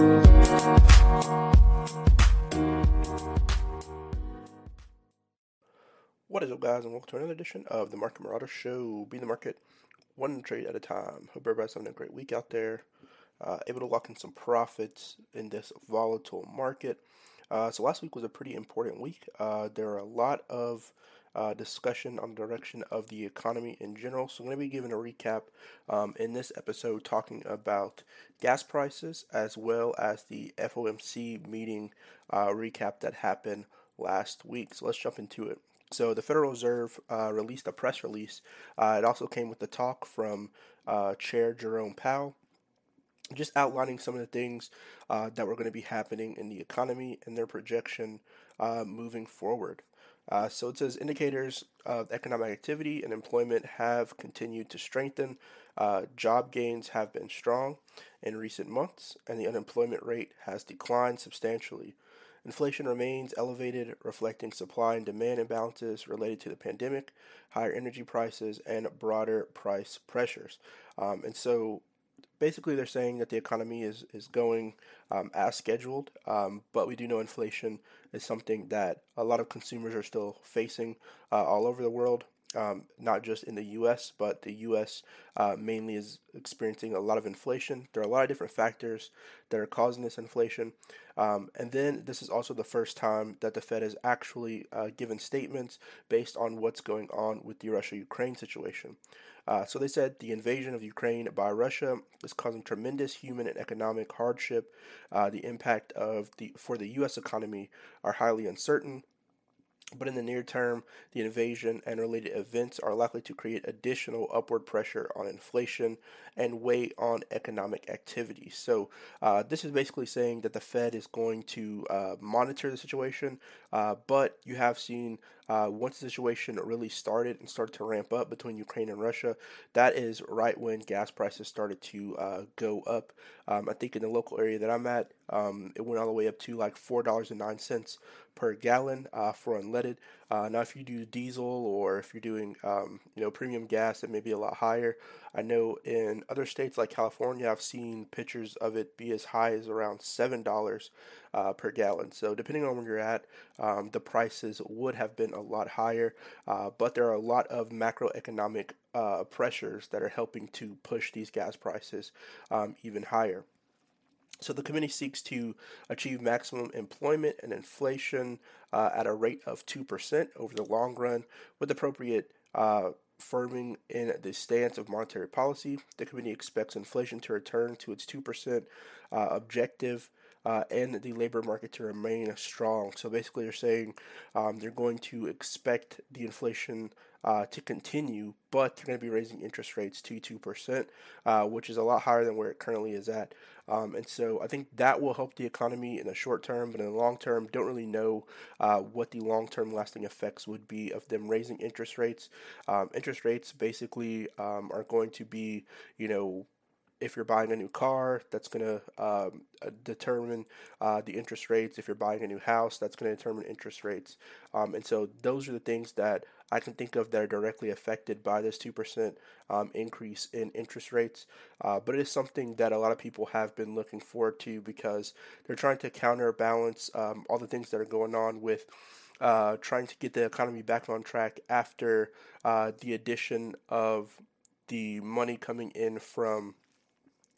What is up, guys, and welcome to another edition of the Market Marauder Show. Be the market one trade at a time. Hope everybody's having a great week out there. Uh, able to lock in some profits in this volatile market. Uh, so last week was a pretty important week. Uh, there are a lot of uh, discussion on the direction of the economy in general. So I'm going to be giving a recap um, in this episode, talking about gas prices as well as the FOMC meeting uh, recap that happened last week. So let's jump into it. So the Federal Reserve uh, released a press release. Uh, it also came with the talk from uh, Chair Jerome Powell, just outlining some of the things uh, that were going to be happening in the economy and their projection uh, moving forward. Uh, so it says indicators of economic activity and employment have continued to strengthen. job gains have been strong in recent months, and the unemployment rate has declined substantially. Inflation remains elevated, reflecting supply and demand imbalances related to the pandemic, higher energy prices, and broader price pressures. Um, and so basically they're saying that the economy is, is going um, as scheduled, um, but we do know inflation is something that a lot of consumers are still facing uh, all over the world um, not just in the U.S., but the U.S. Uh, mainly is experiencing a lot of inflation. There are a lot of different factors that are causing this inflation. Um, and then this is also the first time that the Fed has actually uh, given statements based on what's going on with the Russia Ukraine situation. Uh, so they said the invasion of Ukraine by Russia is causing tremendous human and economic hardship. Uh, the impact of the for the U.S. economy are highly uncertain. But in the near term, the invasion and related events are likely to create additional upward pressure on inflation and weigh on economic activity. So, uh, this is basically saying that the Fed is going to uh, monitor the situation, uh, but you have seen uh, once the situation really started and started to ramp up between Ukraine and Russia, that is right when gas prices started to uh, go up. Um, I think in the local area that I'm at, um, it went all the way up to like $4.09 per gallon uh, for unleaded. Uh, now, if you do diesel or if you're doing um, you know premium gas, it may be a lot higher. I know in other states like California, I've seen pictures of it be as high as around seven dollars uh, per gallon. So depending on where you're at, um, the prices would have been a lot higher. Uh, but there are a lot of macroeconomic uh, pressures that are helping to push these gas prices um, even higher. So the committee seeks to achieve maximum employment and inflation uh, at a rate of 2% over the long run with appropriate uh, firming in the stance of monetary policy. The committee expects inflation to return to its 2% uh, objective uh, and the labor market to remain strong. So basically, they're saying um, they're going to expect the inflation uh, to continue, but they're going to be raising interest rates to 2%, uh, which is a lot higher than where it currently is at. Um, and so I think that will help the economy in the short term, but in the long term, don't really know uh, what the long term lasting effects would be of them raising interest rates. Um, interest rates basically um, are going to be, you know, if you're buying a new car, that's going to um, uh, determine uh, the interest rates. If you're buying a new house, that's going to determine interest rates. Um, and so those are the things that I can think of that are directly affected by this 2% um, increase in interest rates. Uh, but it is something that a lot of people have been looking forward to because they're trying to counterbalance um, all the things that are going on with. Uh, trying to get the economy back on track after uh, the addition of the money coming in from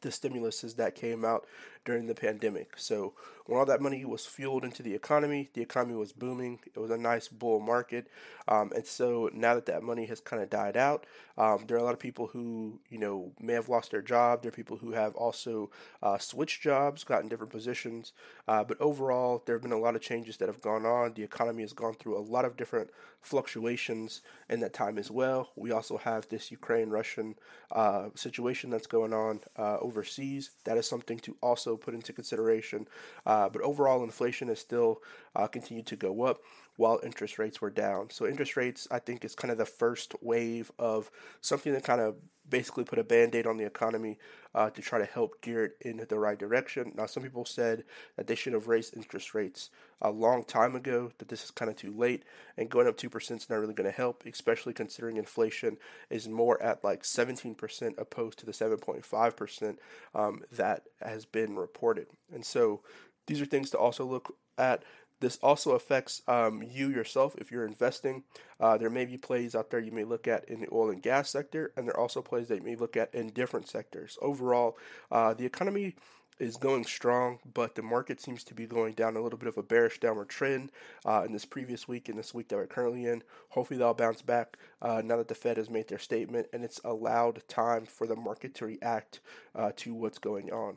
the stimuluses that came out during the pandemic. So when all that money was fueled into the economy, the economy was booming. It was a nice bull market, um, and so now that that money has kind of died out, um, there are a lot of people who you know may have lost their job. There are people who have also uh, switched jobs, gotten different positions. Uh, but overall, there have been a lot of changes that have gone on. The economy has gone through a lot of different fluctuations in that time as well. We also have this Ukraine-Russian uh, situation that's going on uh, overseas. That is something to also put into consideration. Uh, but overall, inflation has still uh, continued to go up while interest rates were down. So interest rates, I think, is kind of the first wave of something that kind of basically put a band aid on the economy uh, to try to help gear it in the right direction. Now, some people said that they should have raised interest rates a long time ago, that this is kind of too late, and going up 2% is not really going to help, especially considering inflation is more at like 17% opposed to the 7.5% um, that has been reported. And so these are things to also look at. This also affects um, you yourself if you're investing. Uh, there may be plays out there you may look at in the oil and gas sector, and there are also plays that you may look at in different sectors. Overall, uh, the economy is going strong, but the market seems to be going down a little bit of a bearish downward trend uh, in this previous week and this week that we're currently in. Hopefully, they'll bounce back uh, now that the Fed has made their statement and it's allowed time for the market to react uh, to what's going on.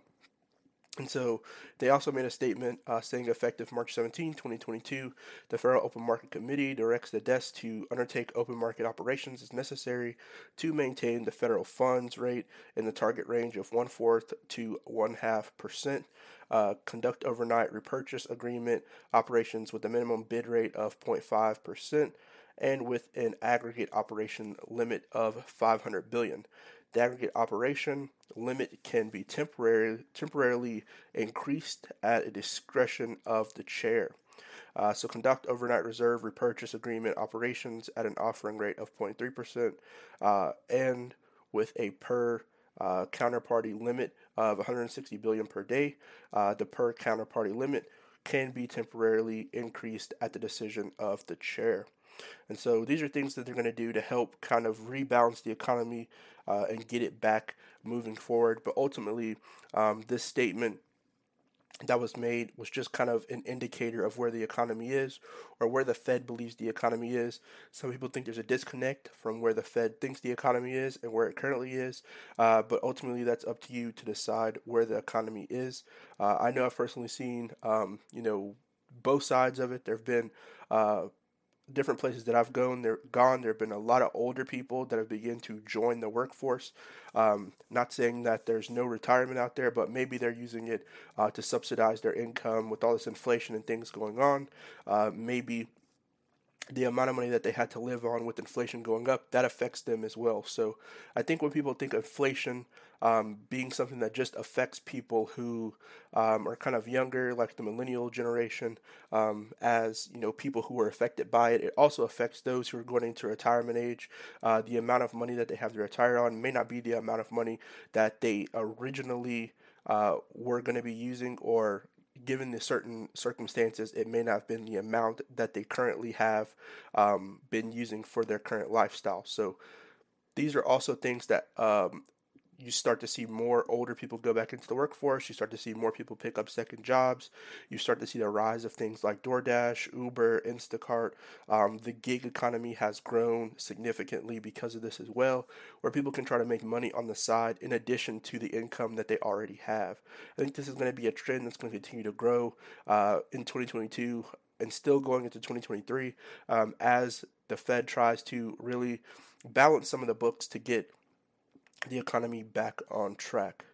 And so they also made a statement uh, saying effective March 17, 2022, the Federal Open Market Committee directs the desk to undertake open market operations as necessary to maintain the federal funds rate in the target range of one fourth to one half percent. Uh, conduct overnight repurchase agreement operations with a minimum bid rate of 0.5 percent and with an aggregate operation limit of 500 billion. The aggregate operation limit can be temporary, temporarily increased at a discretion of the chair. Uh, so conduct overnight reserve repurchase agreement operations at an offering rate of 0.3% uh, and with a per uh, counterparty limit of 160 billion per day. Uh, the per counterparty limit can be temporarily increased at the decision of the chair. And so these are things that they're going to do to help kind of rebalance the economy uh, and get it back moving forward. But ultimately, um, this statement that was made was just kind of an indicator of where the economy is or where the Fed believes the economy is. Some people think there's a disconnect from where the Fed thinks the economy is and where it currently is, uh, but ultimately that's up to you to decide where the economy is. Uh, I know I've personally seen, um, you know, both sides of it. There have been uh, different places that I've gone, there gone, there have been a lot of older people that have begun to join the workforce. Um, not saying that there's no retirement out there, but maybe they're using it uh, to subsidize their income with all this inflation and things going on. Uh, maybe the amount of money that they had to live on with inflation going up, that affects them as well. So I think when people think of inflation um, being something that just affects people who um, are kind of younger, like the millennial generation, um, as you know, people who are affected by it, it also affects those who are going into retirement age. Uh, the amount of money that they have to retire on may not be the amount of money that they originally uh, were going to be using or given the certain circumstances, it may not have been the amount that they currently have um, been using for their current lifestyle. So these are also things that um, you start to see more older people go back into the workforce. You start to see more people pick up second jobs. You start to see the rise of things like DoorDash, Uber, Instacart. Um, the gig economy has grown significantly because of this as well, where people can try to make money on the side in addition to the income that they already have. I think this is going to be a trend that's going to continue to grow uh, in 2022 and still going into 2023 um, as the Fed tries to really balance some of the books to get the economy back on track.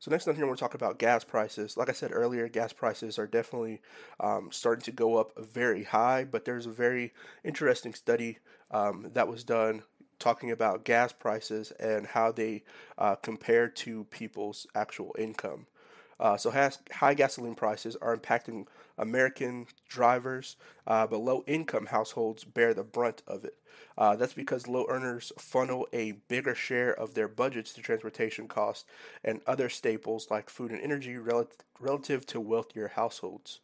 So next on here, we're talking about gas prices. Like I said earlier, gas prices are definitely um, starting to go up very high. But there's a very interesting study um, that was done talking about gas prices and how they uh, compare to people's actual income. Uh, so has, high gasoline prices are impacting American drivers, uh, but low income households bear the brunt of it. Uh, that's because low earners funnel a bigger share of their budgets to transportation costs and other staples like food and energy rel- relative to wealthier households.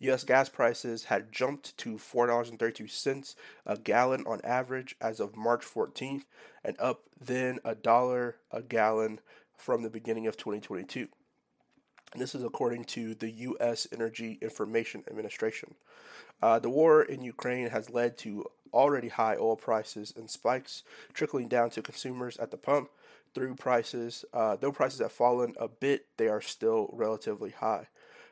U.S. gas prices had jumped to $4.32 a gallon on average as of March 14th, and up then a dollar a gallon from the beginning of 2022. And this is according to the U.S. Energy Information Administration. Uh, the war in Ukraine has led to already high oil prices and spikes trickling down to consumers at the pump through prices. Uh, though prices have fallen a bit, they are still relatively high.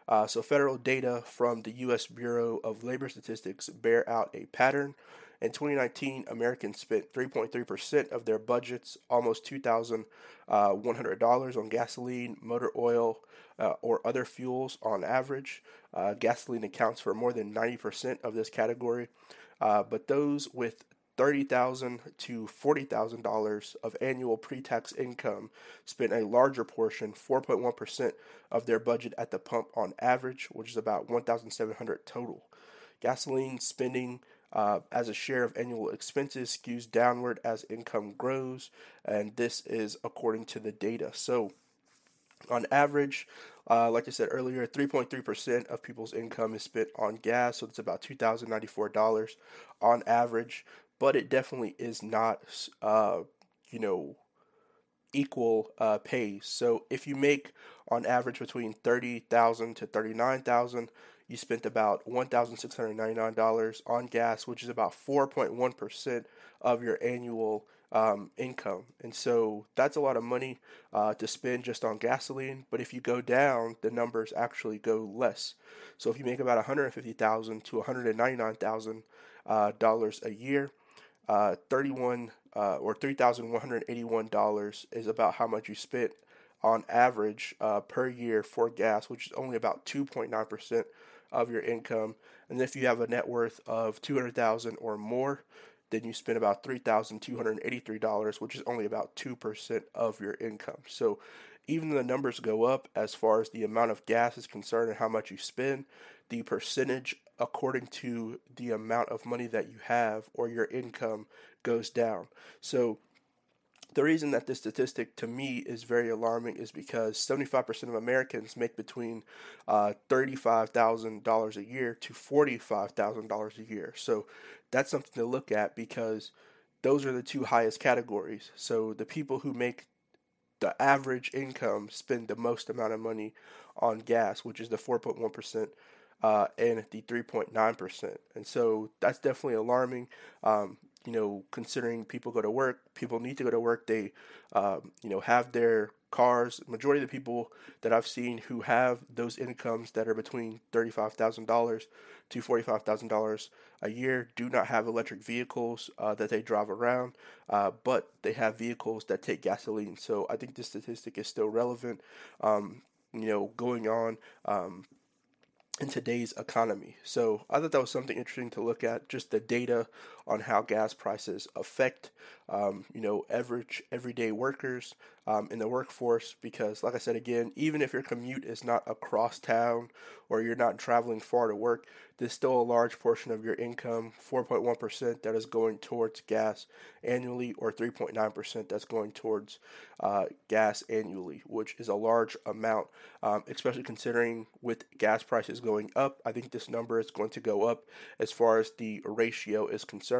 Uh, so, federal data from the U.S. Bureau of Labor Statistics bear out a pattern in 2019, Americans spent 3.3% of their budgets, almost $2,100, uh, on gasoline, motor oil, uh, or other fuels on average. Uh, gasoline accounts for more than 90% of this category, uh, but those with 30,000 to $40,000 of annual pre-tax income spent a larger portion, 4.1% of their budget at the pump on average, which is about 1,700 total. Gasoline spending uh, as a share of annual expenses skews downward as income grows, and this is according to the data. So, on average, uh, like I said earlier, 3.3% of people's income is spent on gas, so it's about $2,094 on average but it definitely is not, uh, you know, equal uh, pay. So if you make on average between thirty thousand to thirty nine thousand, you spent about one thousand six hundred ninety nine dollars on gas, which is about four point one percent of your annual um, income. And so that's a lot of money uh, to spend just on gasoline. But if you go down, the numbers actually go less. So if you make about 150,000 to one hundred ninety nine thousand uh, dollars a year uh, 31 uh, or $3,181 is about how much you spent on average uh, per year for gas, which is only about 2.9% of your income. And if you have a net worth of 200,000 or more, then you spend about $3,283, which is only about 2% of your income. So even the numbers go up as far as the amount of gas is concerned and how much you spend, the percentage according to the amount of money that you have or your income goes down. So the reason that this statistic to me is very alarming is because 75% of Americans make between uh, $35,000 a year to $45,000 a year. So that's something to look at because those are the two highest categories. So the people who make the average income spend the most amount of money on gas, which is the 4.1% uh, and the 3.9%. And so that's definitely alarming. Um, you know, considering people go to work, people need to go to work. They, um, you know, have their cars. Majority of the people that I've seen who have those incomes that are between thirty-five thousand dollars to forty-five thousand dollars a year do not have electric vehicles uh, that they drive around, uh, but they have vehicles that take gasoline. So I think this statistic is still relevant. Um, you know, going on. Um, in today's economy. So I thought that was something interesting to look at, just the data on how gas prices affect, um, you know, average everyday workers um, in the workforce. Because, like I said again, even if your commute is not across town or you're not traveling far to work, there's still a large portion of your income, 4.1%, that is going towards gas annually, or 3.9% that's going towards uh, gas annually, which is a large amount, um, especially considering with gas prices going up. I think this number is going to go up as far as the ratio is concerned.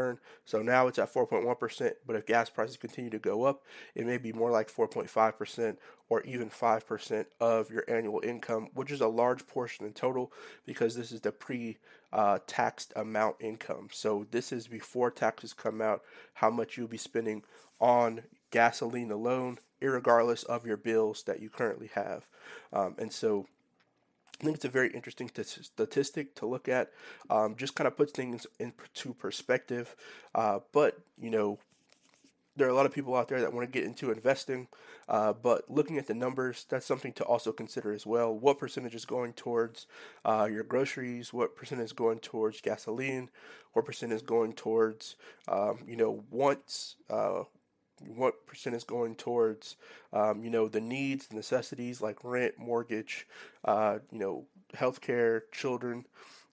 So now it's at 4.1%, but if gas prices continue to go up, it may be more like 4.5% or even 5% of your annual income, which is a large portion in total because this is the pre uh, taxed amount income. So this is before taxes come out, how much you'll be spending on gasoline alone, regardless of your bills that you currently have. Um, and so think it's a very interesting t- statistic to look at. Um, just kind of puts things into perspective. Uh, but, you know, there are a lot of people out there that want to get into investing, uh, but looking at the numbers, that's something to also consider as well. What percentage is going towards uh, your groceries? What percent is going towards gasoline? What percent is going towards, um, you know, wants? Uh, what percent is going towards, um, you know, the needs, the necessities like rent, mortgage, uh, you know, healthcare, children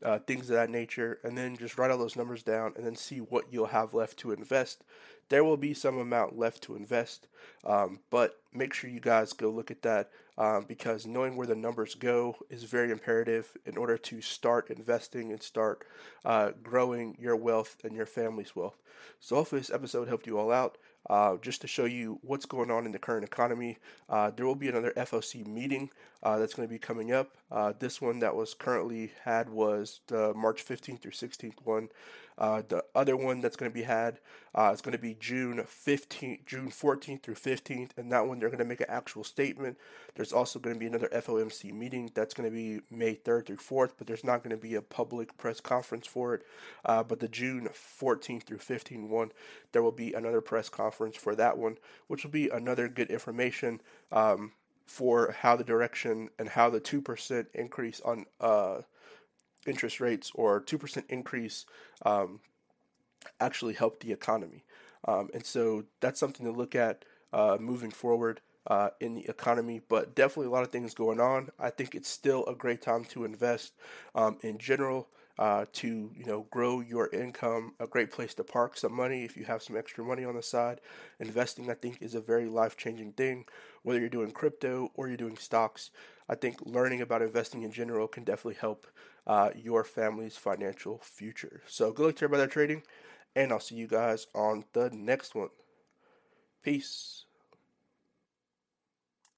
uh, things of that nature, and then just write all those numbers down and then see what you'll have left to invest. There will be some amount left to invest, um, but make sure you guys go look at that um, because knowing where the numbers go is very imperative in order to start investing and start uh, growing your wealth and your family's wealth. So, hopefully, this episode helped you all out. Uh, just to show you what's going on in the current economy. Uh, there will be another FOC meeting uh, that's going to be coming up. Uh, this one that was currently had was the March 15th through 16th one. Uh, the other one that's going to be had uh, is going to be June 15th, June 14th through 15th, and that one they're going to make an actual statement. There's also going to be another FOMC meeting that's going to be May 3rd through 4th, but there's not going to be a public press conference for it. Uh, but the June 14th through 15th one, there will be another press conference for that one, which will be another good information. Um, for how the direction and how the 2% increase on uh, interest rates or 2% increase um, actually help the economy. Um, and so that's something to look at uh, moving forward uh, in the economy, but definitely a lot of things going on. I think it's still a great time to invest um, in general. Uh, to you know grow your income, a great place to park some money if you have some extra money on the side. Investing, I think, is a very life changing thing. Whether you're doing crypto or you're doing stocks, I think learning about investing in general can definitely help uh, your family's financial future. So good luck to everybody trading, and I'll see you guys on the next one. Peace.